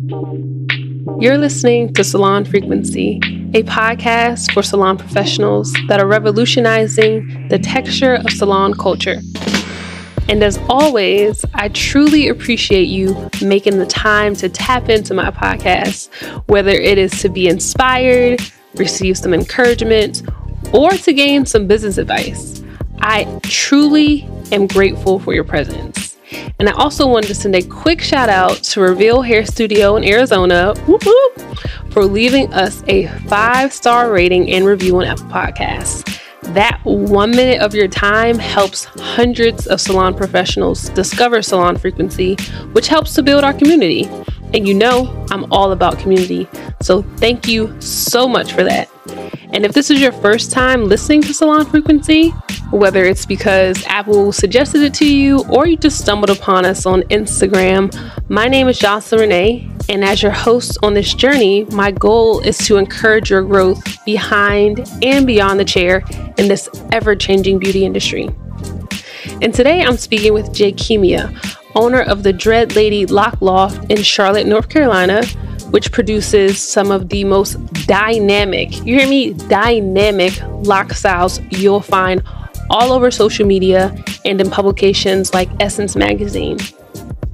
You're listening to Salon Frequency, a podcast for salon professionals that are revolutionizing the texture of salon culture. And as always, I truly appreciate you making the time to tap into my podcast, whether it is to be inspired, receive some encouragement, or to gain some business advice. I truly am grateful for your presence. And I also wanted to send a quick shout out to Reveal Hair Studio in Arizona whoop, whoop, for leaving us a five star rating and review on Apple Podcasts. That one minute of your time helps hundreds of salon professionals discover salon frequency, which helps to build our community. And you know, I'm all about community. So thank you so much for that. And if this is your first time listening to Salon Frequency, whether it's because Apple suggested it to you or you just stumbled upon us on Instagram, my name is Jocelyn Renee. And as your host on this journey, my goal is to encourage your growth behind and beyond the chair in this ever changing beauty industry. And today I'm speaking with Jekemia, owner of the Dread Lady Loc Loft in Charlotte, North Carolina, which produces some of the most dynamic, you hear me, dynamic lock styles you'll find all over social media and in publications like Essence Magazine.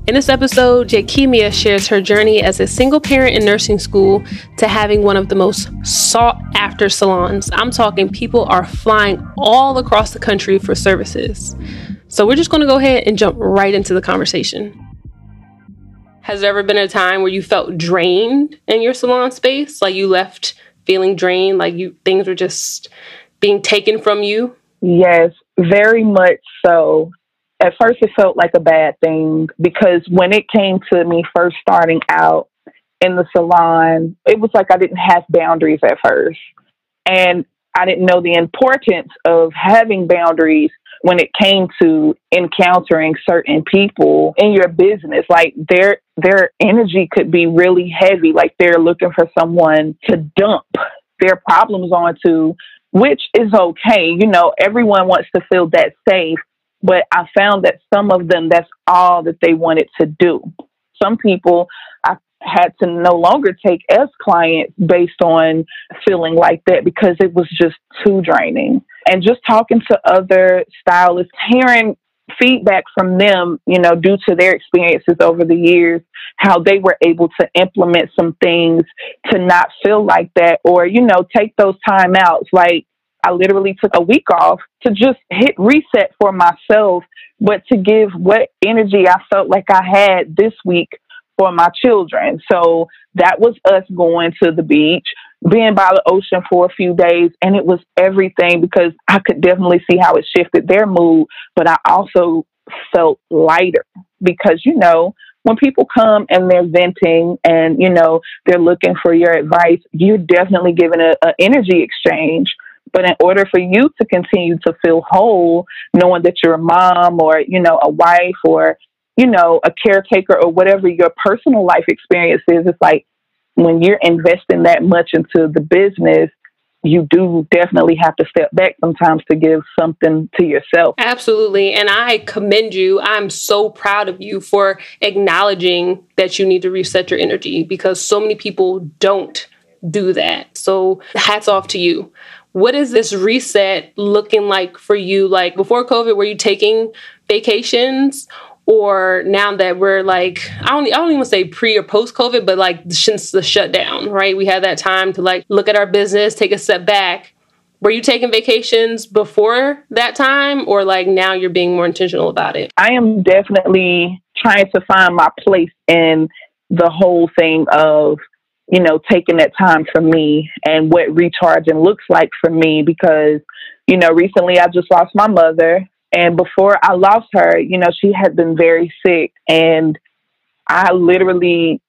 In this episode, Jekemia shares her journey as a single parent in nursing school to having one of the most sought after salons. I'm talking people are flying all across the country for services. So we're just going to go ahead and jump right into the conversation. Has there ever been a time where you felt drained in your salon space? Like you left feeling drained, like you things were just being taken from you? Yes, very much so. At first it felt like a bad thing because when it came to me first starting out in the salon, it was like I didn't have boundaries at first. And I didn't know the importance of having boundaries when it came to encountering certain people in your business like their their energy could be really heavy like they're looking for someone to dump their problems onto which is okay. You know everyone wants to feel that safe but i found that some of them that's all that they wanted to do. Some people i had to no longer take as clients based on feeling like that because it was just too draining. And just talking to other stylists, hearing feedback from them, you know, due to their experiences over the years, how they were able to implement some things to not feel like that or, you know, take those time outs. Like I literally took a week off to just hit reset for myself, but to give what energy I felt like I had this week for my children. So that was us going to the beach, being by the ocean for a few days, and it was everything because I could definitely see how it shifted their mood, but I also felt lighter because, you know, when people come and they're venting and, you know, they're looking for your advice, you're definitely giving an energy exchange. But in order for you to continue to feel whole, knowing that you're a mom or, you know, a wife or, you know, a caretaker or whatever your personal life experience is, it's like when you're investing that much into the business, you do definitely have to step back sometimes to give something to yourself. Absolutely. And I commend you. I'm so proud of you for acknowledging that you need to reset your energy because so many people don't do that. So hats off to you. What is this reset looking like for you? Like before COVID, were you taking vacations or now that we're like I don't I don't even say pre or post COVID, but like since the shutdown, right? We had that time to like look at our business, take a step back. Were you taking vacations before that time, or like now you're being more intentional about it? I am definitely trying to find my place in the whole thing of you know taking that time for me and what recharging looks like for me because you know recently I just lost my mother and before I lost her, you know, she had been very sick. And I literally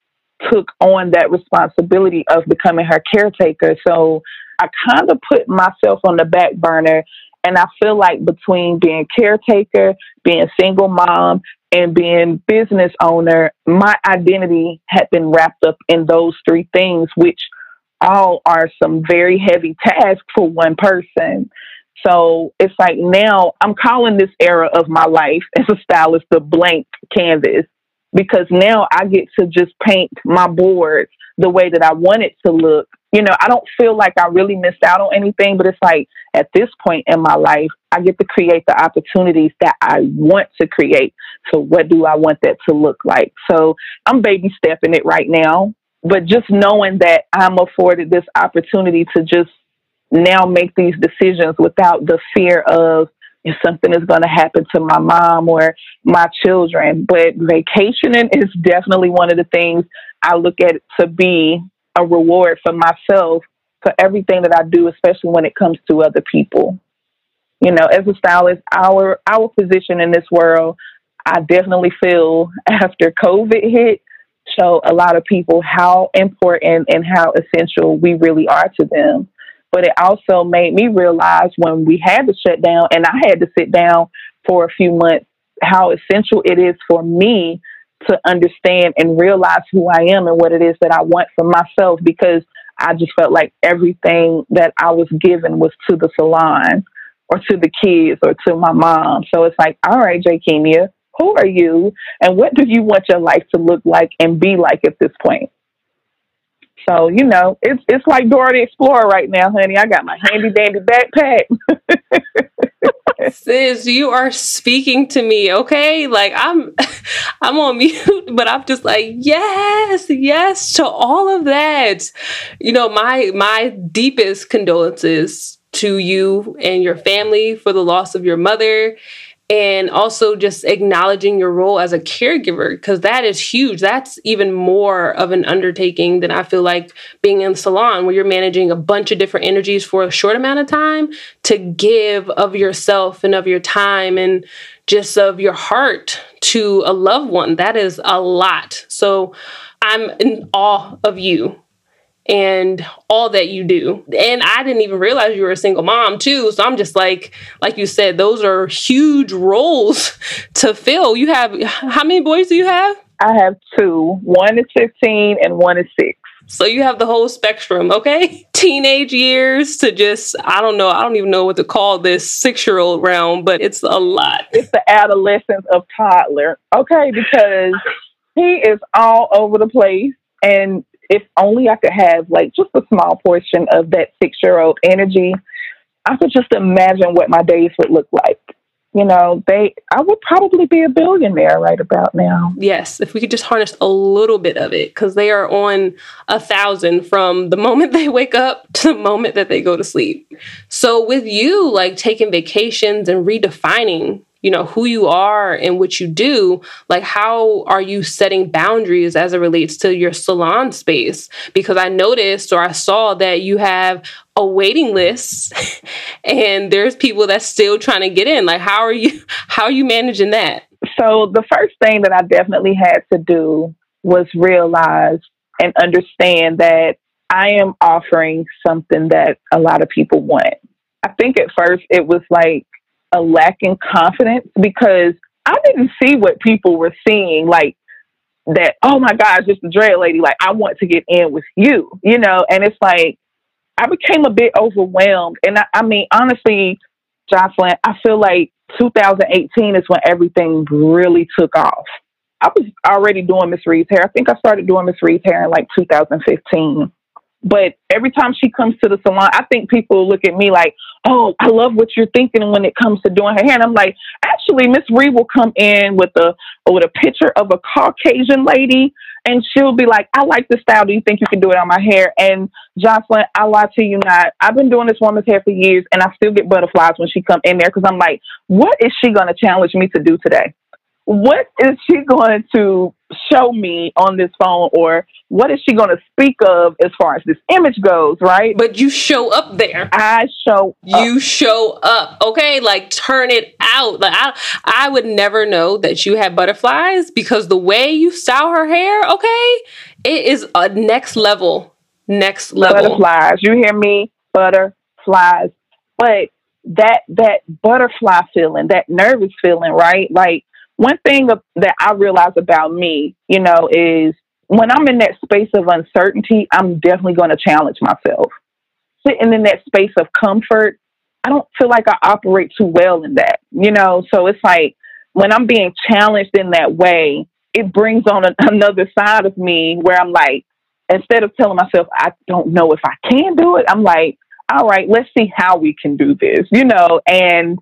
took on that responsibility of becoming her caretaker. So I kind of put myself on the back burner. And I feel like between being caretaker, being single mom, and being business owner, my identity had been wrapped up in those three things, which all are some very heavy tasks for one person. So it's like now I'm calling this era of my life as a stylist the blank canvas because now I get to just paint my board the way that I want it to look. You know, I don't feel like I really missed out on anything, but it's like at this point in my life, I get to create the opportunities that I want to create. So, what do I want that to look like? So, I'm baby stepping it right now, but just knowing that I'm afforded this opportunity to just now make these decisions without the fear of if something is going to happen to my mom or my children. But vacationing is definitely one of the things I look at to be a reward for myself for everything that I do, especially when it comes to other people. You know, as a stylist, our our position in this world, I definitely feel after COVID hit, show a lot of people how important and how essential we really are to them but it also made me realize when we had to shut down and I had to sit down for a few months how essential it is for me to understand and realize who I am and what it is that I want for myself because I just felt like everything that I was given was to the salon or to the kids or to my mom. So it's like, all right, Jekemia, who are you and what do you want your life to look like and be like at this point? So you know, it's it's like Dora the Explorer right now, honey. I got my handy dandy backpack. Sis, you are speaking to me, okay? Like I'm I'm on mute, but I'm just like, yes, yes to all of that. You know, my my deepest condolences to you and your family for the loss of your mother and also just acknowledging your role as a caregiver because that is huge. That's even more of an undertaking than i feel like being in salon where you're managing a bunch of different energies for a short amount of time to give of yourself and of your time and just of your heart to a loved one. That is a lot. So i'm in awe of you and all that you do. And I didn't even realize you were a single mom too. So I'm just like, like you said, those are huge roles to fill. You have how many boys do you have? I have two. One is 15 and one is six. So you have the whole spectrum, okay? Teenage years to just, I don't know, I don't even know what to call this six year old round, but it's a lot. It's the adolescence of toddler, okay? Because he is all over the place and if only I could have like just a small portion of that six year old energy, I could just imagine what my days would look like. You know, they I would probably be a billionaire right about now. Yes, if we could just harness a little bit of it, because they are on a thousand from the moment they wake up to the moment that they go to sleep. So with you like taking vacations and redefining you know who you are and what you do like how are you setting boundaries as it relates to your salon space? Because i noticed or i saw that you have a waiting list and there's people that's still trying to get in. Like how are you how are you managing that? So the first thing that i definitely had to do was realize and understand that i am offering something that a lot of people want. I think at first it was like a lack in confidence because I didn't see what people were seeing, like that, oh my gosh, it's the dread lady, like I want to get in with you, you know, and it's like I became a bit overwhelmed. And I, I mean, honestly, Jocelyn, I feel like 2018 is when everything really took off. I was already doing Miss Reed's hair. I think I started doing Miss Reed's hair in like 2015. But every time she comes to the salon, I think people look at me like, oh, I love what you're thinking when it comes to doing her hair. And I'm like, actually, Miss Reed will come in with a with a picture of a Caucasian lady, and she'll be like, I like this style. Do you think you can do it on my hair? And Jocelyn, I lie to you not. I've been doing this woman's hair for years, and I still get butterflies when she come in there because I'm like, what is she going to challenge me to do today? What is she going to show me on this phone or what is she going to speak of as far as this image goes, right? But you show up there. I show You show up. Okay? Like turn it out. Like I I would never know that you had butterflies because the way you style her hair, okay? It is a next level. Next level. Butterflies. You hear me? Butterflies. But that that butterfly feeling, that nervous feeling, right? Like one thing that I realize about me, you know, is when I'm in that space of uncertainty, I'm definitely going to challenge myself. Sitting in that space of comfort, I don't feel like I operate too well in that, you know? So it's like when I'm being challenged in that way, it brings on a, another side of me where I'm like, instead of telling myself, I don't know if I can do it, I'm like, all right, let's see how we can do this, you know, and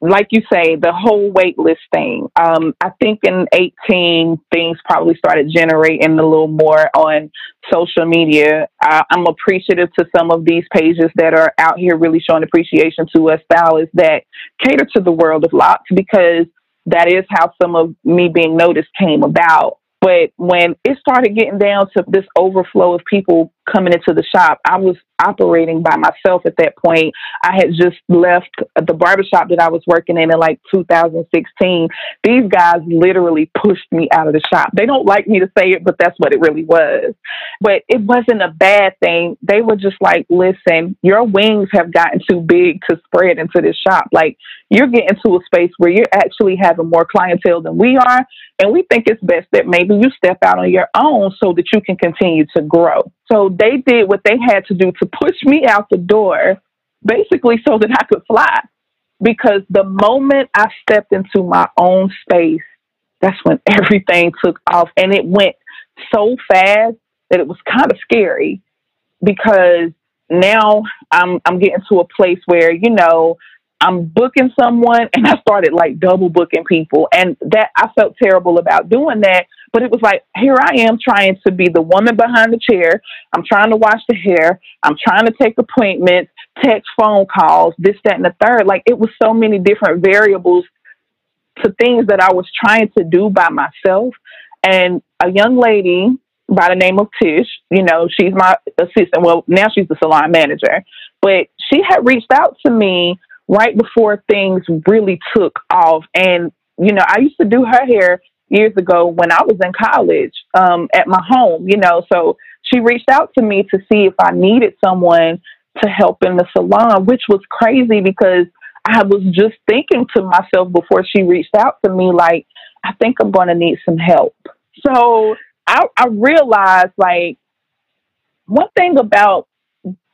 like you say, the whole wait list thing. Um, I think in 18, things probably started generating a little more on social media. I, I'm appreciative to some of these pages that are out here really showing appreciation to us stylists that cater to the world of locks because that is how some of me being noticed came about. But when it started getting down to this overflow of people coming into the shop, I was operating by myself at that point. I had just left the barbershop that I was working in in like 2016. These guys literally pushed me out of the shop. They don't like me to say it, but that's what it really was. But it wasn't a bad thing. They were just like, listen, your wings have gotten too big to spread into this shop. Like, you're getting to a space where you're actually having more clientele than we are. And we think it's best that maybe you step out on your own so that you can continue to grow. So they did what they had to do to push me out the door, basically so that I could fly. Because the moment I stepped into my own space, that's when everything took off. And it went so fast that it was kind of scary because now I'm I'm getting to a place where, you know, I'm booking someone and I started like double booking people. And that I felt terrible about doing that. But it was like, here I am trying to be the woman behind the chair. I'm trying to wash the hair. I'm trying to take appointments, text phone calls, this, that, and the third. Like it was so many different variables to things that I was trying to do by myself. And a young lady by the name of Tish, you know, she's my assistant. Well, now she's the salon manager, but she had reached out to me right before things really took off. And, you know, I used to do her hair years ago when I was in college um, at my home, you know. So she reached out to me to see if I needed someone to help in the salon, which was crazy because I was just thinking to myself before she reached out to me, like, I think I'm going to need some help. So I, I realized, like, one thing about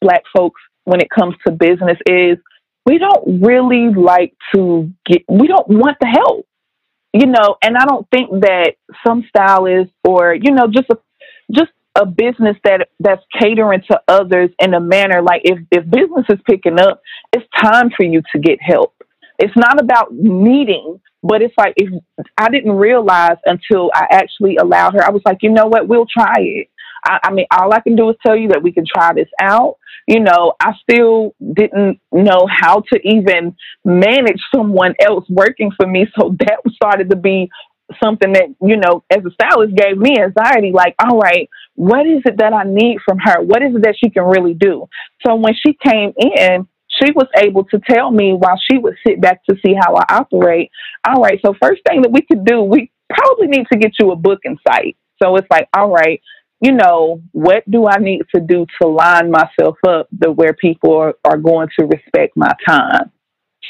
Black folks when it comes to business is we don't really like to get, we don't want the help, you know, and I don't think that some stylists or, you know, just a, just a business that that's catering to others in a manner like if, if business is picking up, it's time for you to get help. It's not about needing, but it's like if I didn't realize until I actually allowed her, I was like, you know what, we'll try it. I, I mean, all I can do is tell you that we can try this out. You know, I still didn't know how to even manage someone else working for me. So that started to be something that, you know, as a stylist gave me anxiety. Like, all right, what is it that I need from her? What is it that she can really do? So when she came in, she was able to tell me while she would sit back to see how I operate. All right, so first thing that we could do, we probably need to get you a booking site. So it's like, all right, you know, what do I need to do to line myself up to where people are, are going to respect my time?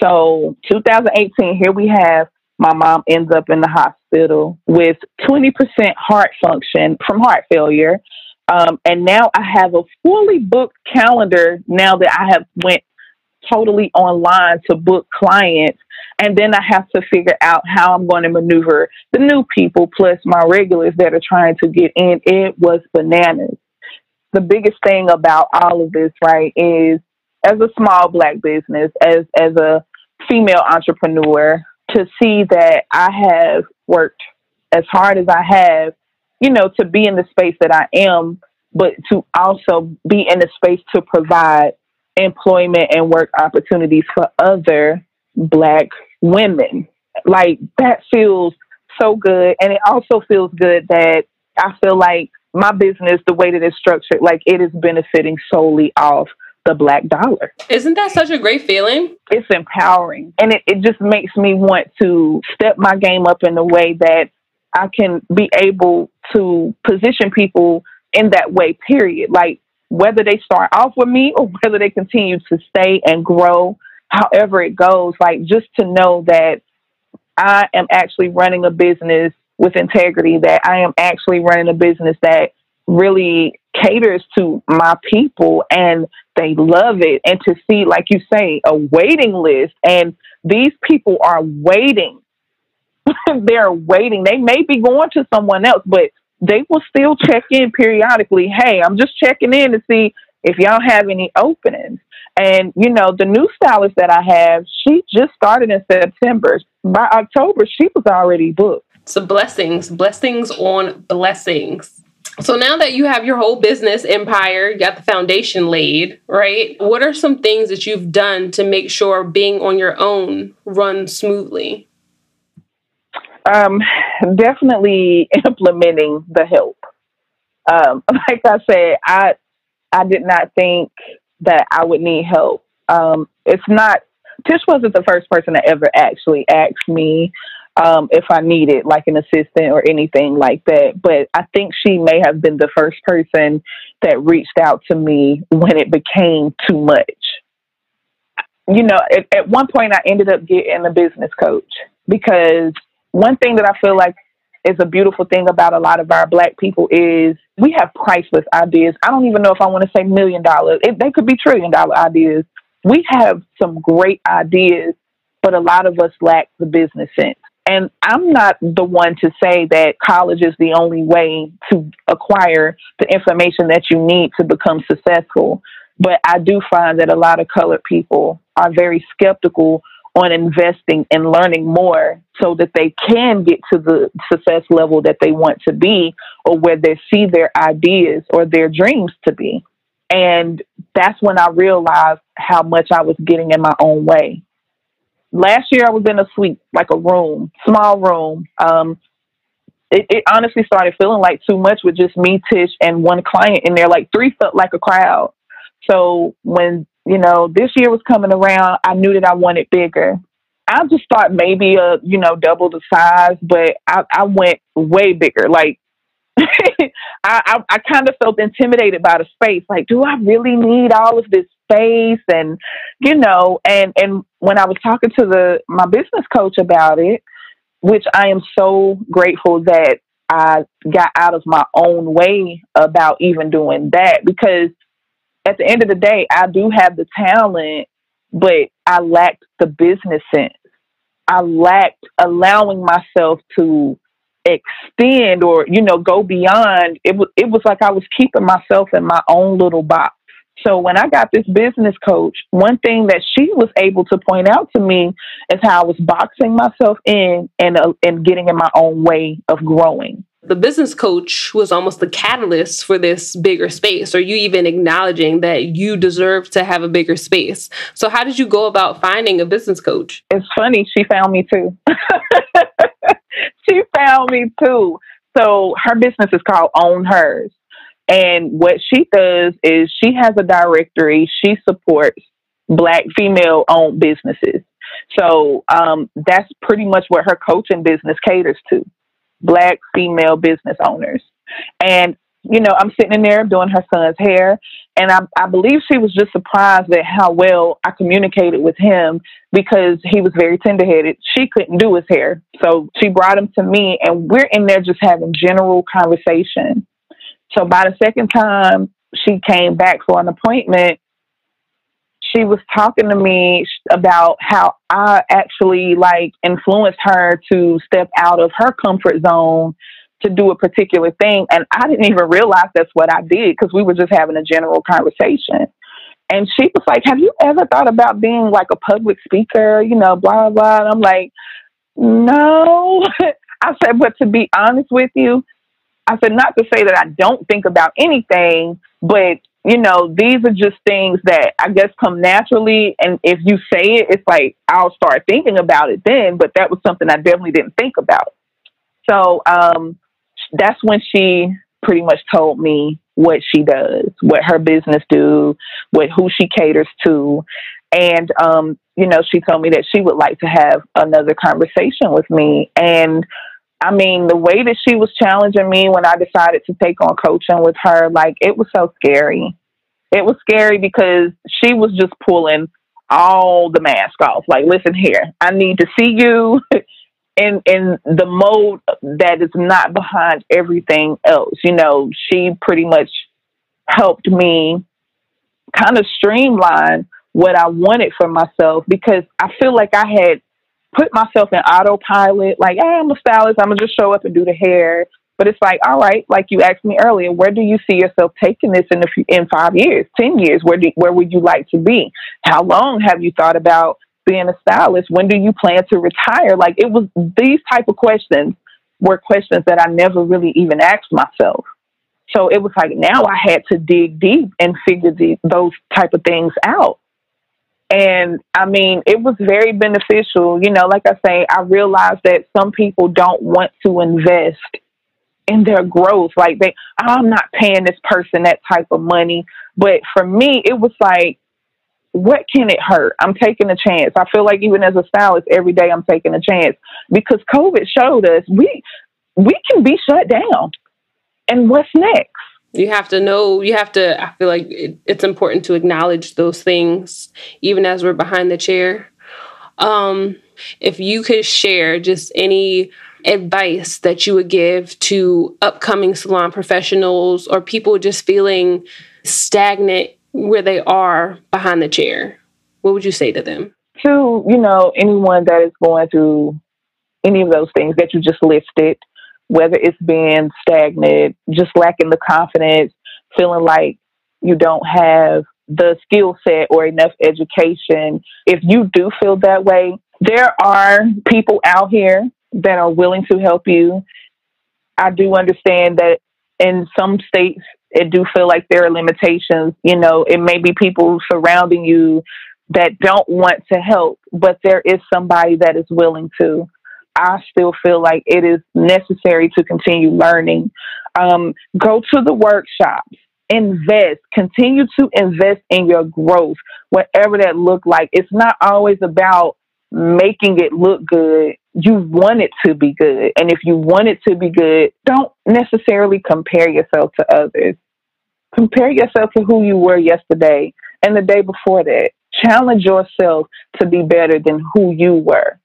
So 2018, here we have my mom ends up in the hospital with 20% heart function from heart failure. Um, and now I have a fully booked calendar now that I have went totally online to book clients and then I have to figure out how I'm going to maneuver the new people plus my regulars that are trying to get in. It was bananas. The biggest thing about all of this, right, is as a small black business, as as a female entrepreneur, to see that I have worked as hard as I have, you know, to be in the space that I am, but to also be in the space to provide employment and work opportunities for other black women. Like that feels so good. And it also feels good that I feel like my business, the way that it's structured, like it is benefiting solely off the black dollar. Isn't that such a great feeling? It's empowering. And it, it just makes me want to step my game up in a way that I can be able to position people in that way, period. Like whether they start off with me or whether they continue to stay and grow however it goes, like just to know that I am actually running a business with integrity, that I am actually running a business that really caters to my people and they love it. And to see, like you say, a waiting list, and these people are waiting they're waiting. They may be going to someone else, but they will still check in periodically. Hey, I'm just checking in to see if y'all have any openings. And you know, the new stylist that I have, she just started in September. By October, she was already booked. So blessings, blessings on blessings. So now that you have your whole business empire, you got the foundation laid, right? What are some things that you've done to make sure being on your own runs smoothly? Um, definitely implementing the help. Um, like I said, I I did not think that I would need help. Um, it's not Tish wasn't the first person to ever actually ask me um, if I needed like an assistant or anything like that. But I think she may have been the first person that reached out to me when it became too much. You know, at, at one point I ended up getting a business coach because one thing that I feel like is a beautiful thing about a lot of our black people is we have priceless ideas. I don't even know if I want to say million dollars. they could be trillion dollar ideas. We have some great ideas, but a lot of us lack the business sense. And I'm not the one to say that college is the only way to acquire the information that you need to become successful. But I do find that a lot of colored people are very skeptical on investing and learning more so that they can get to the success level that they want to be or where they see their ideas or their dreams to be. And that's when I realized how much I was getting in my own way. Last year, I was in a suite, like a room, small room. Um, it, it honestly started feeling like too much with just me, Tish, and one client in there. Like three felt like a crowd. So when you know, this year was coming around, I knew that I wanted bigger. I just thought maybe a, you know, double the size, but I, I went way bigger. Like I, I, I kind of felt intimidated by the space. Like, do I really need all of this space? And you know, and and when I was talking to the my business coach about it, which I am so grateful that I got out of my own way about even doing that because at the end of the day, I do have the talent, but I lacked the business sense. I lacked allowing myself to extend or you know go beyond. It was it was like I was keeping myself in my own little box. So when I got this business coach, one thing that she was able to point out to me is how I was boxing myself in and uh, and getting in my own way of growing the business coach was almost the catalyst for this bigger space. Or you even acknowledging that you deserve to have a bigger space? So how did you go about finding a business coach? It's funny she found me too. She found me too. So her business is called OwnHers. And what she does is she has a directory. She supports black female owned businesses. So um, that's pretty much what her coaching business caters to black female business owners. And, you know, I'm sitting in there doing her son's hair, and I, I believe she was just surprised at how well I communicated with him because he was very tenderheaded. She couldn't do his hair. So she brought him to me, and we're in there just having general conversation. So by the second time she came back for an appointment, she was talking to me about how I actually like influenced her to step out of her comfort zone to do a particular thing. And I didn't even realize that's what I did because we were just having a general conversation. And she was like, Have you ever thought about being like a public speaker? You know, blah, blah. And I'm like, No. I said, But to be honest with you, I said, Not to say that I don't think about anything, but you know, these are just things that I guess come naturally. And if you say it, it's like I'll start thinking about it then. But that was something I definitely didn't think about. So um, that's when she pretty much told me what she does, what her business do, what who she caters to, and um, you know, she told me that she would like to have another conversation with me. And I mean, the way that she was challenging me when I decided to take on coaching with her, like it was so scary. It was scary because she was just pulling all the mask off. Like, listen here, I need to see you in in the mode that is not behind everything else. You know, she pretty much helped me kind of streamline what I wanted for myself because I feel like I had put myself in autopilot, like, hey, I'm a stylist, I'm gonna just show up and do the hair. But it's like, all right, like you asked me earlier, where do you see yourself taking this in few, in five years, ten years? Where do where would you like to be? How long have you thought about being a stylist? When do you plan to retire? Like it was these type of questions were questions that I never really even asked myself. So it was like now I had to dig deep and figure the, those type of things out. And I mean, it was very beneficial. You know, like I say, I realized that some people don't want to invest in their growth. Like they, I'm not paying this person that type of money. But for me, it was like, what can it hurt? I'm taking a chance. I feel like even as a stylist, every day I'm taking a chance because COVID showed us we we can be shut down. And what's next? You have to know, you have to, I feel like it, it's important to acknowledge those things, even as we're behind the chair. Um, if you could share just any advice that you would give to upcoming salon professionals or people just feeling stagnant where they are behind the chair, what would you say to them? To, you know, anyone that is going through any of those things that you just listed, whether it's being stagnant, just lacking the confidence, feeling like you don't have the skill set or enough education. If you do feel that way, there are people out here that are willing to help you. I do understand that in some states, it do feel like there are limitations. You know, it may be people surrounding you that don't want to help, but there is somebody that is willing to. I still feel like it is necessary to continue learning. Um, go to the workshops, invest, continue to invest in your growth, whatever that look like. It's not always about making it look good. You want it to be good. And if you want it to be good, don't necessarily compare yourself to others. Compare yourself to who you were yesterday and the day before that. Challenge yourself to be better than who you were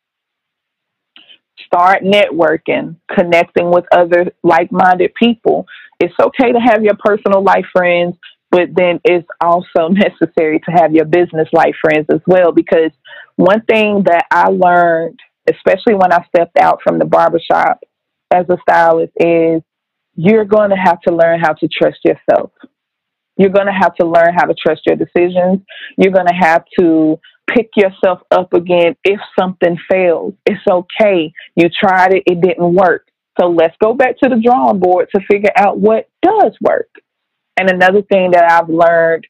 start networking, connecting with other like minded people. It's okay to have your personal life friends, but then it's also necessary to have your business life friends as well. Because one thing that I learned, especially when I stepped out from the barbershop as a stylist, is you're going to have to learn how to trust yourself. You're going to have to learn how to trust your decisions. You're going to have to pick yourself up again if something fails. It's okay. You tried it, it didn't work. So let's go back to the drawing board to figure out what does work. And another thing that I've learned,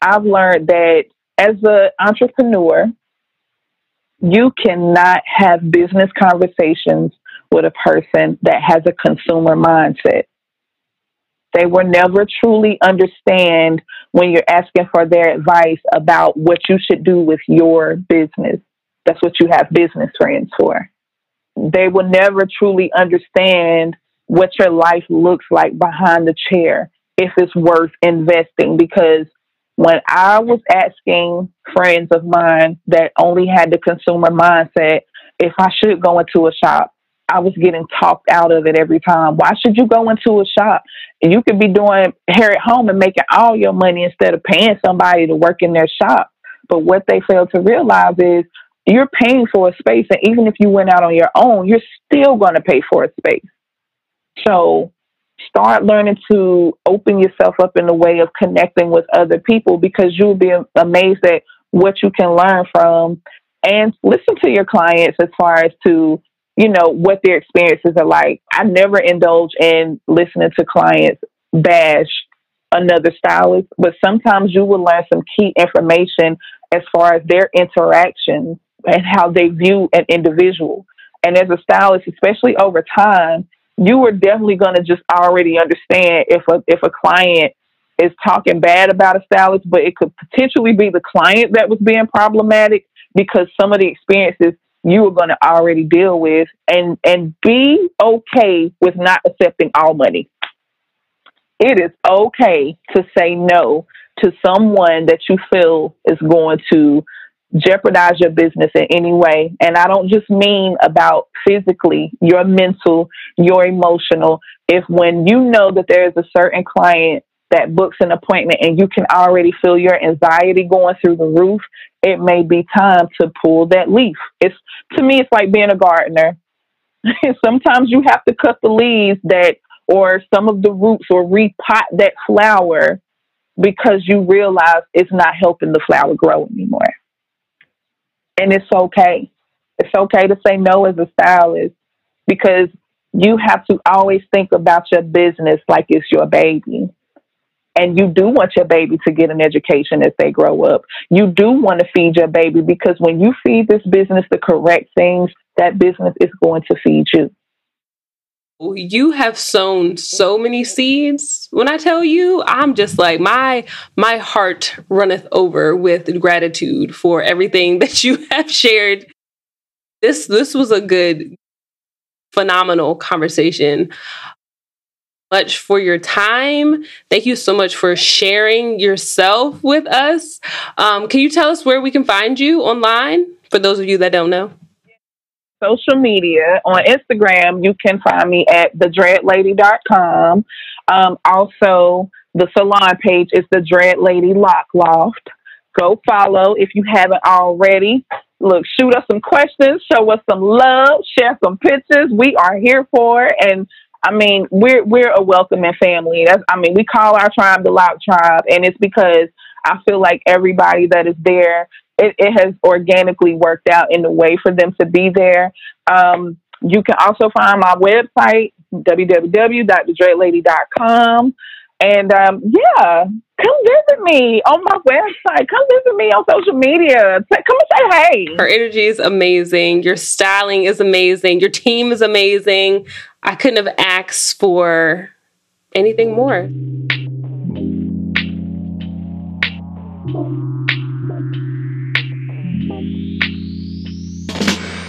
I've learned that as an entrepreneur, you cannot have business conversations with a person that has a consumer mindset. They will never truly understand when you're asking for their advice about what you should do with your business. That's what you have business friends for. They will never truly understand what your life looks like behind the chair if it's worth investing because when I was asking friends of mine that only had the consumer mindset if I should go into a shop, I was getting talked out of it every time. Why should you go into a shop? You could be doing hair at home and making all your money instead of paying somebody to work in their shop. But what they fail to realize is you're paying for a space, and even if you went out on your own, you're still going to pay for a space. So start learning to open yourself up in the way of connecting with other people because you'll be amazed at what you can learn from and listen to your clients as far as to you know, what their experiences are like. I never indulge in listening to clients bash another stylist, but sometimes you will learn some key information as far as their interactions and how they view an individual. And as a stylist, especially over time, you are definitely going to just already understand if a if a client is talking bad about a stylist, but it could potentially be the client that was being problematic because some of the experiences you are going to already deal with and and be okay with not accepting all money. It is okay to say no to someone that you feel is going to jeopardize your business in any way. And i don't just mean about physically your mental your emotional. If when you know that there is a certain client that books an appointment and you can already feel your anxiety going through the roof, it may be time to pull that leaf. It's to me, it's like being a gardener. Sometimes you have to cut the leaves that, or some of the roots, or repot that flower because you realize it's not helping the flower grow anymore. And it's okay. It's okay to say no as a stylist because you have to always think about your business like it's your baby. And you do want your baby to get an education as they grow up. You do want to feed your baby because when you feed this business the correct things, that business is going to feed you. You have sown so many seeds. When I tell you, I'm just like my my heart runneth over with gratitude for everything that you have shared. This this was a good phenomenal conversation. Much for your time. Thank you so much for sharing yourself with us. Um, can you tell us where we can find you online for those of you that don't know? Social media on Instagram, you can find me at thedreadlady.com. Um, also, the salon page is the Dread Lady Loc Loft. Go follow if you haven't already. Look, shoot us some questions, show us some love, share some pictures. We are here for it. And I mean, we're we're a welcoming family. That's I mean, we call our tribe the Lock Tribe, and it's because I feel like everybody that is there, it, it has organically worked out in the way for them to be there. Um, you can also find my website www.thedreadlady.com. And um, yeah, come visit me on my website. Come visit me on social media. Come and say hey. Her energy is amazing. Your styling is amazing. Your team is amazing. I couldn't have asked for anything more.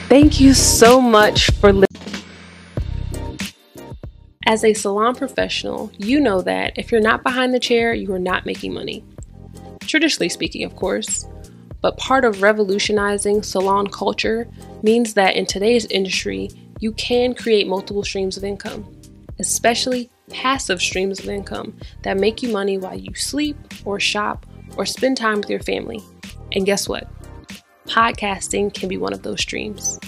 Thank you so much for listening. As a salon professional, you know that if you're not behind the chair, you are not making money. Traditionally speaking, of course. But part of revolutionizing salon culture means that in today's industry, you can create multiple streams of income, especially passive streams of income that make you money while you sleep or shop or spend time with your family. And guess what? Podcasting can be one of those streams.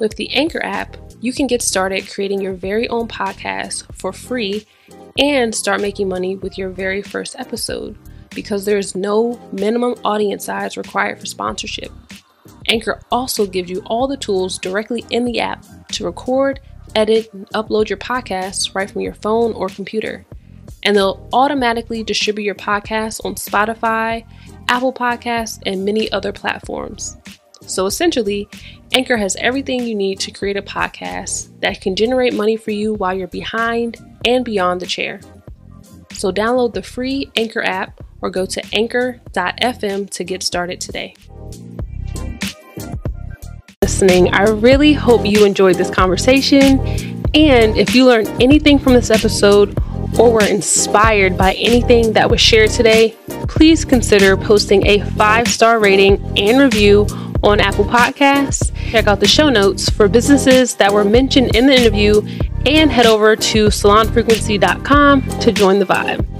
With the Anchor app, you can get started creating your very own podcast for free and start making money with your very first episode because there's no minimum audience size required for sponsorship. Anchor also gives you all the tools directly in the app to record, edit, and upload your podcasts right from your phone or computer. And they'll automatically distribute your podcast on Spotify, Apple Podcasts, and many other platforms. So essentially, Anchor has everything you need to create a podcast that can generate money for you while you're behind and beyond the chair. So download the free Anchor app or go to anchor.fm to get started today. Listening, I really hope you enjoyed this conversation. And if you learned anything from this episode or were inspired by anything that was shared today, please consider posting a five star rating and review on Apple Podcasts. Check out the show notes for businesses that were mentioned in the interview and head over to salonfrequency.com to join the vibe.